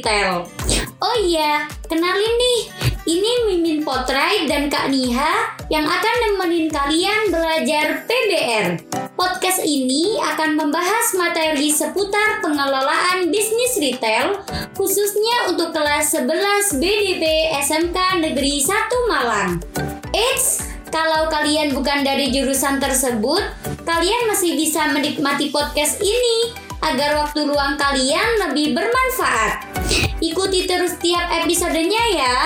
retail. Oh iya, kenalin nih, ini Mimin Potrai dan Kak Niha yang akan nemenin kalian belajar PBR. Podcast ini akan membahas materi seputar pengelolaan bisnis retail, khususnya untuk kelas 11 BDP SMK Negeri 1 Malang. Eits, kalau kalian bukan dari jurusan tersebut, kalian masih bisa menikmati podcast ini agar waktu luang kalian lebih bermanfaat. Ikuti terus tiap episodenya ya.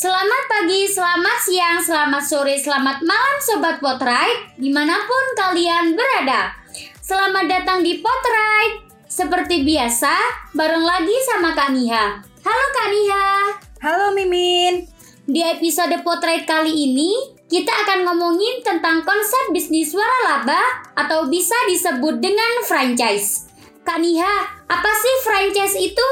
Selamat pagi, selamat siang, selamat sore, selamat malam Sobat Potrite Di mana pun kalian berada. Selamat datang di Potrite. Seperti biasa, bareng lagi sama Kak Niha. Halo Kak Niha. Halo Mimin. Di episode Potrite kali ini kita akan ngomongin tentang konsep bisnis waralaba atau bisa disebut dengan franchise. Kak Niha, apa sih franchise itu?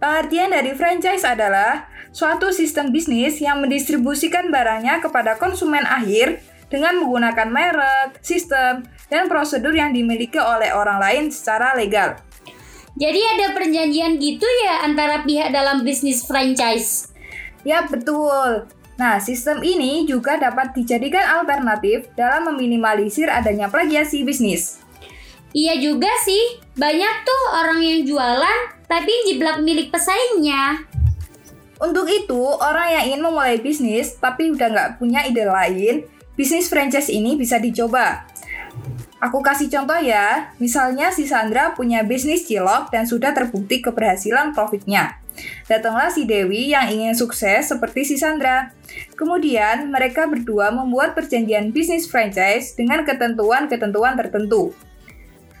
Pengertian dari franchise adalah suatu sistem bisnis yang mendistribusikan barangnya kepada konsumen akhir dengan menggunakan merek, sistem, dan prosedur yang dimiliki oleh orang lain secara legal. Jadi ada perjanjian gitu ya antara pihak dalam bisnis franchise? Ya betul. Nah, sistem ini juga dapat dijadikan alternatif dalam meminimalisir adanya plagiasi bisnis. Iya juga sih, banyak tuh orang yang jualan tapi jiplak milik pesaingnya. Untuk itu, orang yang ingin memulai bisnis tapi udah nggak punya ide lain, bisnis franchise ini bisa dicoba. Aku kasih contoh ya, misalnya si Sandra punya bisnis cilok dan sudah terbukti keberhasilan profitnya. Datanglah si Dewi yang ingin sukses seperti si Sandra. Kemudian, mereka berdua membuat perjanjian bisnis franchise dengan ketentuan-ketentuan tertentu.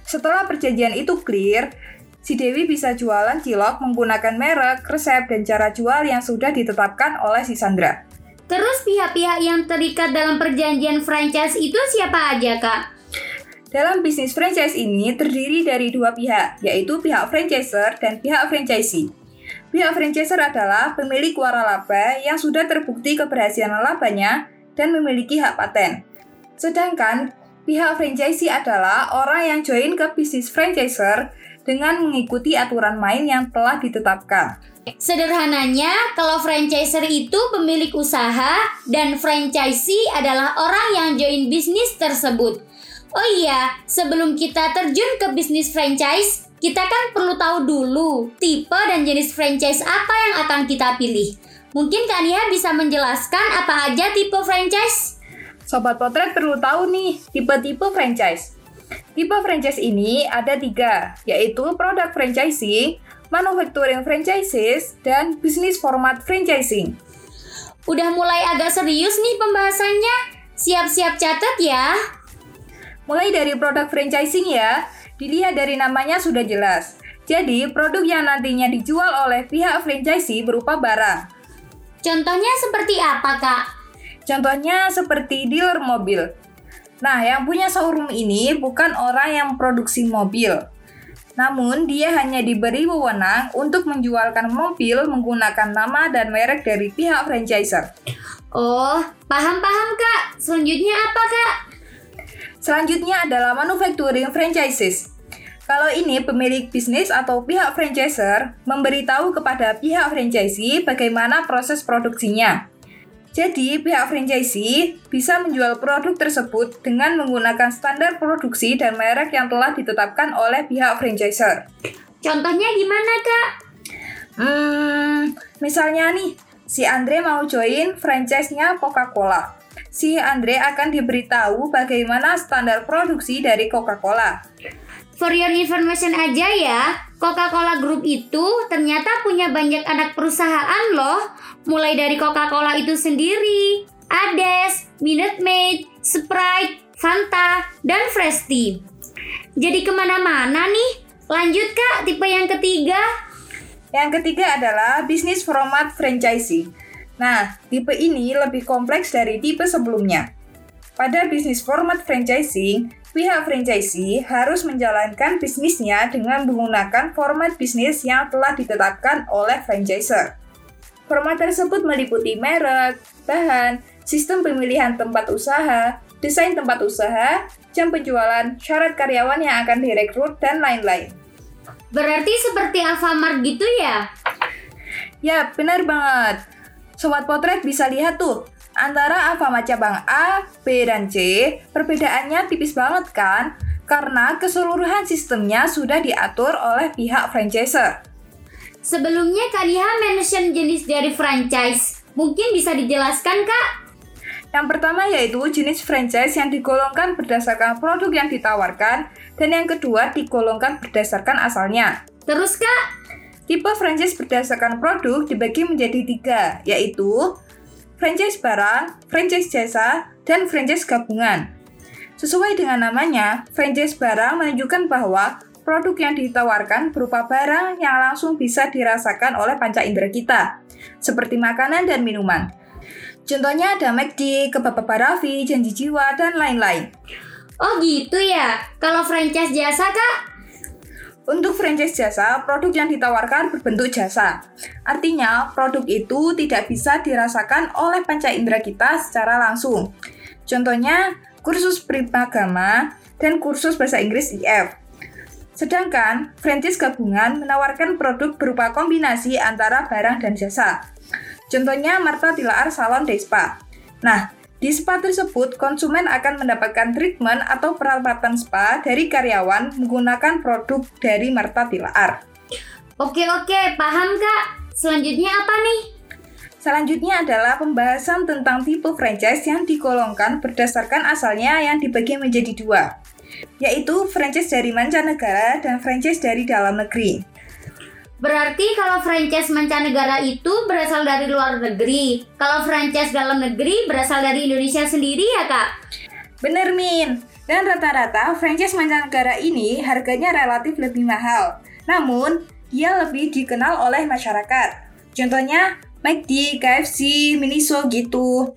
Setelah perjanjian itu clear, si Dewi bisa jualan cilok menggunakan merek, resep, dan cara jual yang sudah ditetapkan oleh si Sandra. Terus pihak-pihak yang terikat dalam perjanjian franchise itu siapa aja, Kak? Dalam bisnis franchise ini terdiri dari dua pihak, yaitu pihak franchiser dan pihak franchisee. Pihak franchiser adalah pemilik waralaba yang sudah terbukti keberhasilan labanya dan memiliki hak paten. Sedangkan pihak franchisee adalah orang yang join ke bisnis franchiser dengan mengikuti aturan main yang telah ditetapkan. Sederhananya, kalau franchiser itu pemilik usaha dan franchisee adalah orang yang join bisnis tersebut. Oh iya, sebelum kita terjun ke bisnis franchise, kita kan perlu tahu dulu tipe dan jenis franchise apa yang akan kita pilih. Mungkin Kania bisa menjelaskan apa aja tipe franchise? Sobat Potret perlu tahu nih tipe-tipe franchise. Tipe franchise ini ada tiga, yaitu produk franchising, manufacturing franchises, dan bisnis format franchising. Udah mulai agak serius nih pembahasannya. Siap-siap catat ya. Mulai dari produk franchising ya, dilihat dari namanya sudah jelas. Jadi, produk yang nantinya dijual oleh pihak franchisee berupa barang. Contohnya seperti apa, Kak? Contohnya seperti dealer mobil. Nah, yang punya showroom ini bukan orang yang produksi mobil. Namun, dia hanya diberi wewenang untuk menjualkan mobil menggunakan nama dan merek dari pihak franchiser. Oh, paham-paham, Kak. Selanjutnya apa, Kak? Selanjutnya adalah manufacturing franchises. Kalau ini pemilik bisnis atau pihak franchiser memberitahu kepada pihak franchisee bagaimana proses produksinya. Jadi, pihak franchisee bisa menjual produk tersebut dengan menggunakan standar produksi dan merek yang telah ditetapkan oleh pihak franchiser. Contohnya gimana, Kak? Hmm, misalnya nih, si Andre mau join franchise-nya Coca-Cola si Andre akan diberitahu bagaimana standar produksi dari Coca-Cola. For your information aja ya, Coca-Cola Group itu ternyata punya banyak anak perusahaan loh. Mulai dari Coca-Cola itu sendiri, Ades, Minute Maid, Sprite, Fanta, dan Fresti. Jadi ke mana-mana nih? Lanjut kak, tipe yang ketiga. Yang ketiga adalah bisnis format franchising. Nah, tipe ini lebih kompleks dari tipe sebelumnya. Pada bisnis format franchising, pihak franchisee harus menjalankan bisnisnya dengan menggunakan format bisnis yang telah ditetapkan oleh franchiser. Format tersebut meliputi merek, bahan, sistem pemilihan tempat usaha, desain tempat usaha, jam penjualan, syarat karyawan yang akan direkrut, dan lain-lain. Berarti seperti Alfamart gitu ya? Ya, benar banget. Sobat Potret bisa lihat tuh, antara Alfamart cabang A, B, dan C, perbedaannya tipis banget kan? Karena keseluruhan sistemnya sudah diatur oleh pihak franchisor. Sebelumnya Kak Nia mention jenis dari franchise. Mungkin bisa dijelaskan Kak? Yang pertama yaitu jenis franchise yang digolongkan berdasarkan produk yang ditawarkan, dan yang kedua digolongkan berdasarkan asalnya. Terus Kak? Tipe franchise berdasarkan produk dibagi menjadi tiga, yaitu franchise barang, franchise jasa, dan franchise gabungan. Sesuai dengan namanya, franchise barang menunjukkan bahwa produk yang ditawarkan berupa barang yang langsung bisa dirasakan oleh panca indera kita, seperti makanan dan minuman. Contohnya ada McD, kebab Raffi, janji jiwa, dan lain-lain. Oh gitu ya. Kalau franchise jasa kak? Untuk franchise jasa, produk yang ditawarkan berbentuk jasa. Artinya, produk itu tidak bisa dirasakan oleh panca indera kita secara langsung. Contohnya, kursus Primagama dan kursus bahasa Inggris IF. Sedangkan franchise gabungan menawarkan produk berupa kombinasi antara barang dan jasa. Contohnya Marta Tilaar Salon Day Spa. Nah, di spa tersebut konsumen akan mendapatkan treatment atau perawatan spa dari karyawan menggunakan produk dari Marta Tilaar. Oke oke, paham kak. Selanjutnya apa nih? Selanjutnya adalah pembahasan tentang tipe franchise yang digolongkan berdasarkan asalnya yang dibagi menjadi dua yaitu franchise dari mancanegara dan franchise dari dalam negeri. Berarti kalau franchise mancanegara itu berasal dari luar negeri. Kalau franchise dalam negeri berasal dari Indonesia sendiri ya, Kak? Bener, Min. Dan rata-rata franchise mancanegara ini harganya relatif lebih mahal. Namun, dia lebih dikenal oleh masyarakat. Contohnya, McD, KFC, Miniso gitu.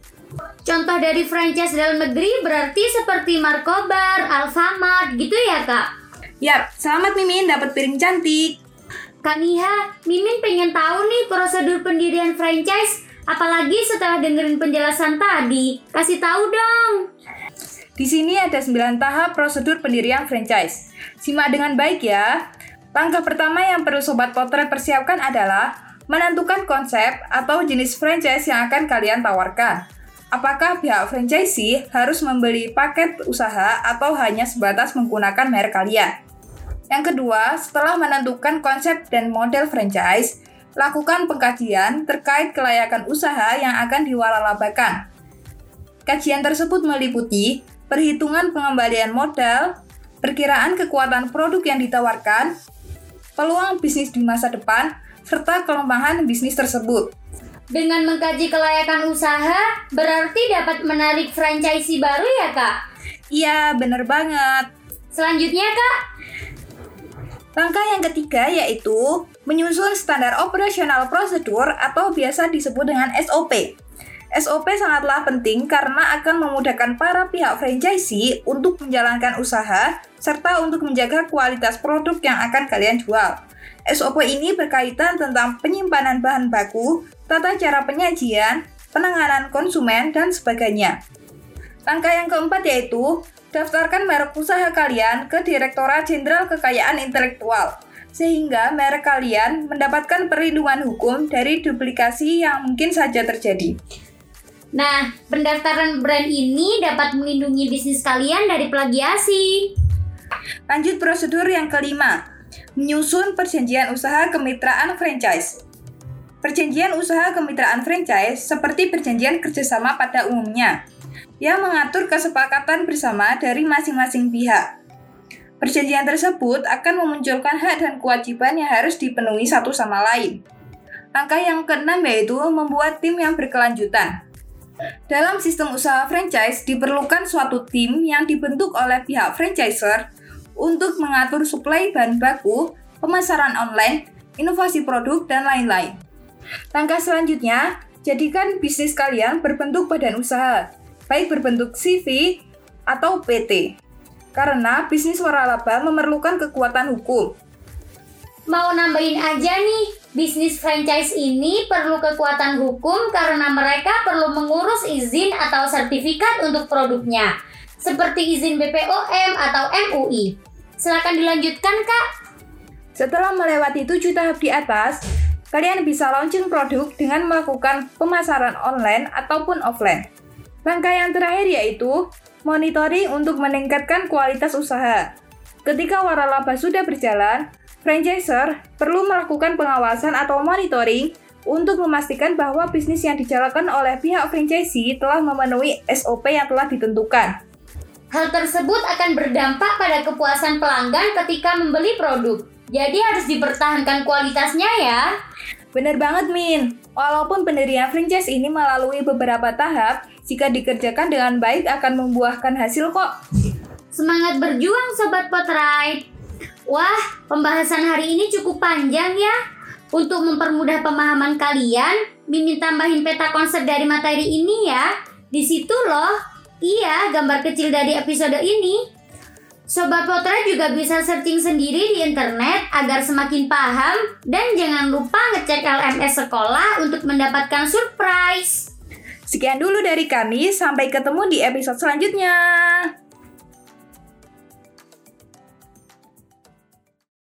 Contoh dari franchise dalam negeri berarti seperti Markobar, Alfamart gitu ya kak? Yap, selamat Mimin dapat piring cantik. Kak Niha, Mimin pengen tahu nih prosedur pendirian franchise. Apalagi setelah dengerin penjelasan tadi, kasih tahu dong. Di sini ada 9 tahap prosedur pendirian franchise. Simak dengan baik ya. Langkah pertama yang perlu Sobat Potret persiapkan adalah menentukan konsep atau jenis franchise yang akan kalian tawarkan. Apakah pihak franchisee harus membeli paket usaha atau hanya sebatas menggunakan merek kalian? Yang kedua, setelah menentukan konsep dan model franchise, lakukan pengkajian terkait kelayakan usaha yang akan diwaralabakan. Kajian tersebut meliputi perhitungan pengembalian modal, perkiraan kekuatan produk yang ditawarkan, peluang bisnis di masa depan, serta kelemahan bisnis tersebut. Dengan mengkaji kelayakan usaha, berarti dapat menarik franchise baru ya kak? Iya, bener banget. Selanjutnya kak? Langkah yang ketiga yaitu menyusun standar operasional prosedur atau biasa disebut dengan SOP. SOP sangatlah penting karena akan memudahkan para pihak franchisee untuk menjalankan usaha serta untuk menjaga kualitas produk yang akan kalian jual. SOP ini berkaitan tentang penyimpanan bahan baku, tata cara penyajian, penanganan konsumen, dan sebagainya. Langkah yang keempat yaitu daftarkan merek usaha kalian ke Direktorat Jenderal Kekayaan Intelektual, sehingga merek kalian mendapatkan perlindungan hukum dari duplikasi yang mungkin saja terjadi. Nah, pendaftaran brand ini dapat melindungi bisnis kalian dari plagiasi. Lanjut prosedur yang kelima, menyusun perjanjian usaha kemitraan franchise. Perjanjian usaha kemitraan franchise seperti perjanjian kerjasama pada umumnya, yang mengatur kesepakatan bersama dari masing-masing pihak. Perjanjian tersebut akan memunculkan hak dan kewajiban yang harus dipenuhi satu sama lain. Langkah yang keenam yaitu membuat tim yang berkelanjutan. Dalam sistem usaha franchise diperlukan suatu tim yang dibentuk oleh pihak franchisor untuk mengatur suplai bahan baku, pemasaran online, inovasi produk, dan lain-lain. Langkah selanjutnya, jadikan bisnis kalian berbentuk badan usaha, baik berbentuk CV atau PT. Karena bisnis waralaba memerlukan kekuatan hukum. Mau nambahin aja nih, bisnis franchise ini perlu kekuatan hukum karena mereka perlu mengurus izin atau sertifikat untuk produknya. seperti izin BPOM atau MUI. Silakan dilanjutkan, Kak. Setelah melewati tujuh tahap di atas, kalian bisa launching produk dengan melakukan pemasaran online ataupun offline. Langkah yang terakhir yaitu monitoring untuk meningkatkan kualitas usaha. Ketika waralaba sudah berjalan, franchisor perlu melakukan pengawasan atau monitoring untuk memastikan bahwa bisnis yang dijalankan oleh pihak franchisee telah memenuhi SOP yang telah ditentukan. Hal tersebut akan berdampak pada kepuasan pelanggan ketika membeli produk. Jadi harus dipertahankan kualitasnya ya. Bener banget Min, walaupun pendirian franchise ini melalui beberapa tahap, jika dikerjakan dengan baik akan membuahkan hasil kok. Semangat berjuang Sobat Potrite! Wah, pembahasan hari ini cukup panjang ya. Untuk mempermudah pemahaman kalian, Mimin tambahin peta konsep dari materi ini ya. Di situ loh, iya gambar kecil dari episode ini. Sobat Potra juga bisa searching sendiri di internet agar semakin paham dan jangan lupa ngecek LMS sekolah untuk mendapatkan surprise. Sekian dulu dari kami, sampai ketemu di episode selanjutnya.